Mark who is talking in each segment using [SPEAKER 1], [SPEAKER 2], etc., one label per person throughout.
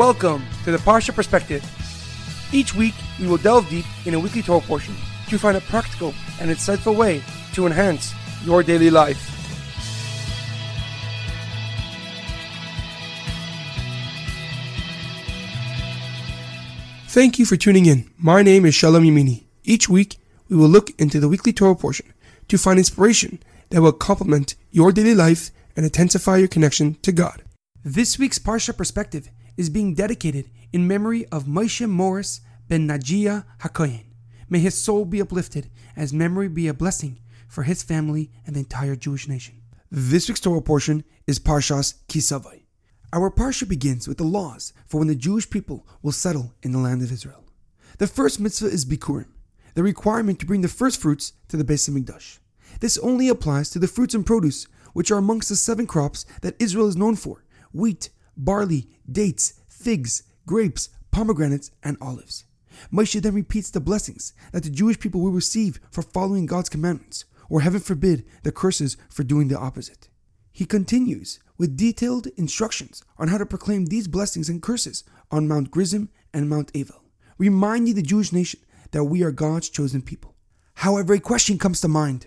[SPEAKER 1] Welcome to the Parsha Perspective. Each week, we will delve deep in a weekly Torah portion to find a practical and insightful way to enhance your daily life. Thank you for tuning in. My name is Shalom Yamini. Each week, we will look into the weekly Torah portion to find inspiration that will complement your daily life and intensify your connection to God. This week's Parsha Perspective is being dedicated in memory of Moshe Morris ben Nagiah HaKohen. May his soul be uplifted, as memory be a blessing for his family and the entire Jewish nation. This week's Torah portion is Parshas Ki Tsavo. Our Parsha begins with the laws for when the Jewish people will settle in the land of Israel. The first mitzvah is Bikurim, the requirement to bring the first fruits to the Beis Hamikdash. This only applies to the fruits and produce, which are amongst the seven crops that Israel is known for wheat, barley, dates, figs, grapes, pomegranates, and olives. Moshe then repeats the blessings that the Jewish people will receive for following God's commandments, or heaven forbid, the curses for doing the opposite. He continues with detailed instructions on how to proclaim these blessings and curses on Mount Gerizim and Mount Avel, reminding the Jewish nation that we are God's chosen people. However, a question comes to mind.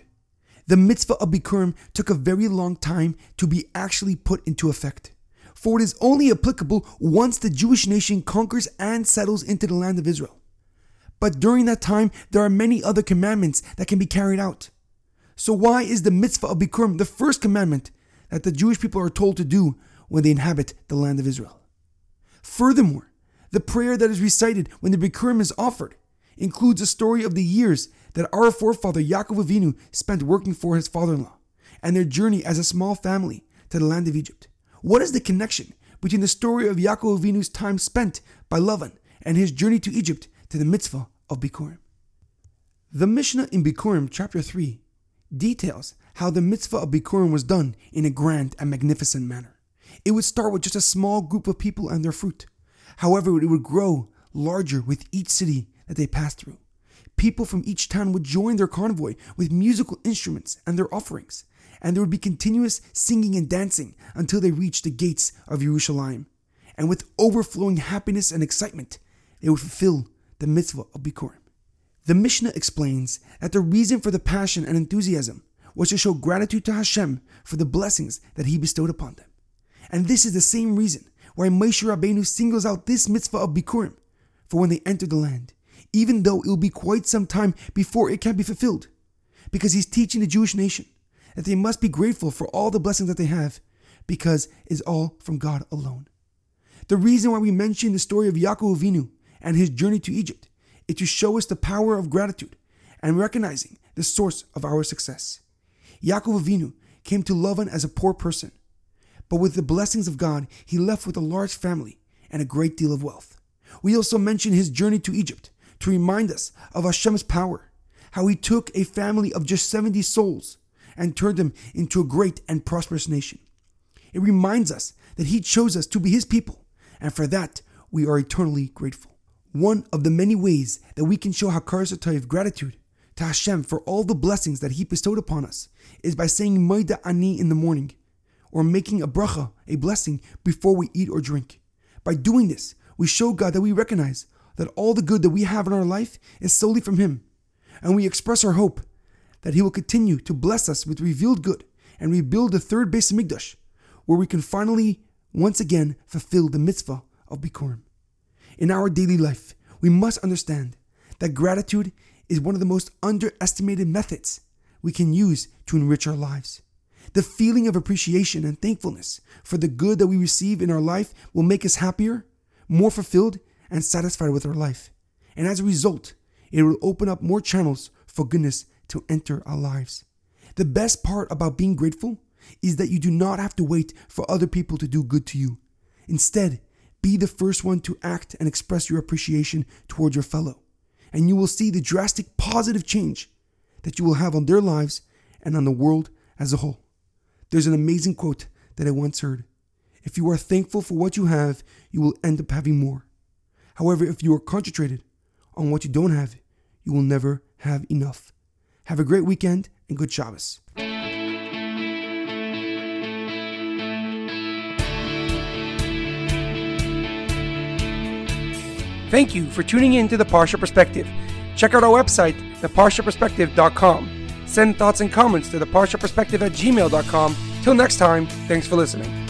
[SPEAKER 1] The mitzvah of Bikurim took a very long time to be actually put into effect for it is only applicable once the Jewish nation conquers and settles into the land of Israel. But during that time, there are many other commandments that can be carried out. So, why is the mitzvah of Bikurim the first commandment that the Jewish people are told to do when they inhabit the land of Israel? Furthermore, the prayer that is recited when the Bikurim is offered includes a story of the years that our forefather Yaakov Avinu spent working for his father in law and their journey as a small family to the land of Egypt. What is the connection between the story of Yaakov Avinu's time spent by Lavan and his journey to Egypt to the mitzvah of Bikurim? The Mishnah in Bikurim, chapter 3, details how the mitzvah of Bikurim was done in a grand and magnificent manner. It would start with just a small group of people and their fruit. However, it would grow larger with each city that they passed through. People from each town would join their convoy with musical instruments and their offerings and there would be continuous singing and dancing until they reached the gates of Jerusalem. And with overflowing happiness and excitement, they would fulfill the mitzvah of Bikurim. The Mishnah explains that the reason for the passion and enthusiasm was to show gratitude to Hashem for the blessings that He bestowed upon them. And this is the same reason why Moshe Rabbeinu singles out this mitzvah of Bikurim for when they enter the land, even though it will be quite some time before it can be fulfilled, because he's teaching the Jewish nation that they must be grateful for all the blessings that they have because it's all from God alone. The reason why we mention the story of Yaakov Avinu and his journey to Egypt is to show us the power of gratitude and recognizing the source of our success. Yaakov Avinu came to Lavan as a poor person, but with the blessings of God, he left with a large family and a great deal of wealth. We also mention his journey to Egypt to remind us of Hashem's power, how he took a family of just 70 souls and turned them into a great and prosperous nation. It reminds us that He chose us to be His people, and for that we are eternally grateful. One of the many ways that we can show Hakaras gratitude to Hashem for all the blessings that He bestowed upon us is by saying Modeh Ani in the morning, or making a bracha, a blessing, before we eat or drink. By doing this, we show God that we recognize that all the good that we have in our life is solely from Him, and we express our hope that He will continue to bless us with revealed good and rebuild the third Beis Hamikdash, where we can finally once again fulfill the mitzvah of Bikurim. In our daily life, we must understand that gratitude is one of the most underestimated methods we can use to enrich our lives. The feeling of appreciation and thankfulness for the good that we receive in our life will make us happier, more fulfilled, and satisfied with our life. And as a result, it will open up more channels for goodness to enter our lives. The best part about being grateful is that you do not have to wait for other people to do good to you. Instead, be the first one to act and express your appreciation toward your fellow, and you will see the drastic positive change that you will have on their lives and on the world as a whole. There's an amazing quote that I once heard If you are thankful for what you have, you will end up having more. However, if you are concentrated on what you don't have, you will never have enough. Have a great weekend and good Shabbos. Thank you for tuning in to The Parsha Perspective. Check out our website, theparshaperspective.com. Send thoughts and comments to theparshaperspective at gmail.com. Till next time, thanks for listening.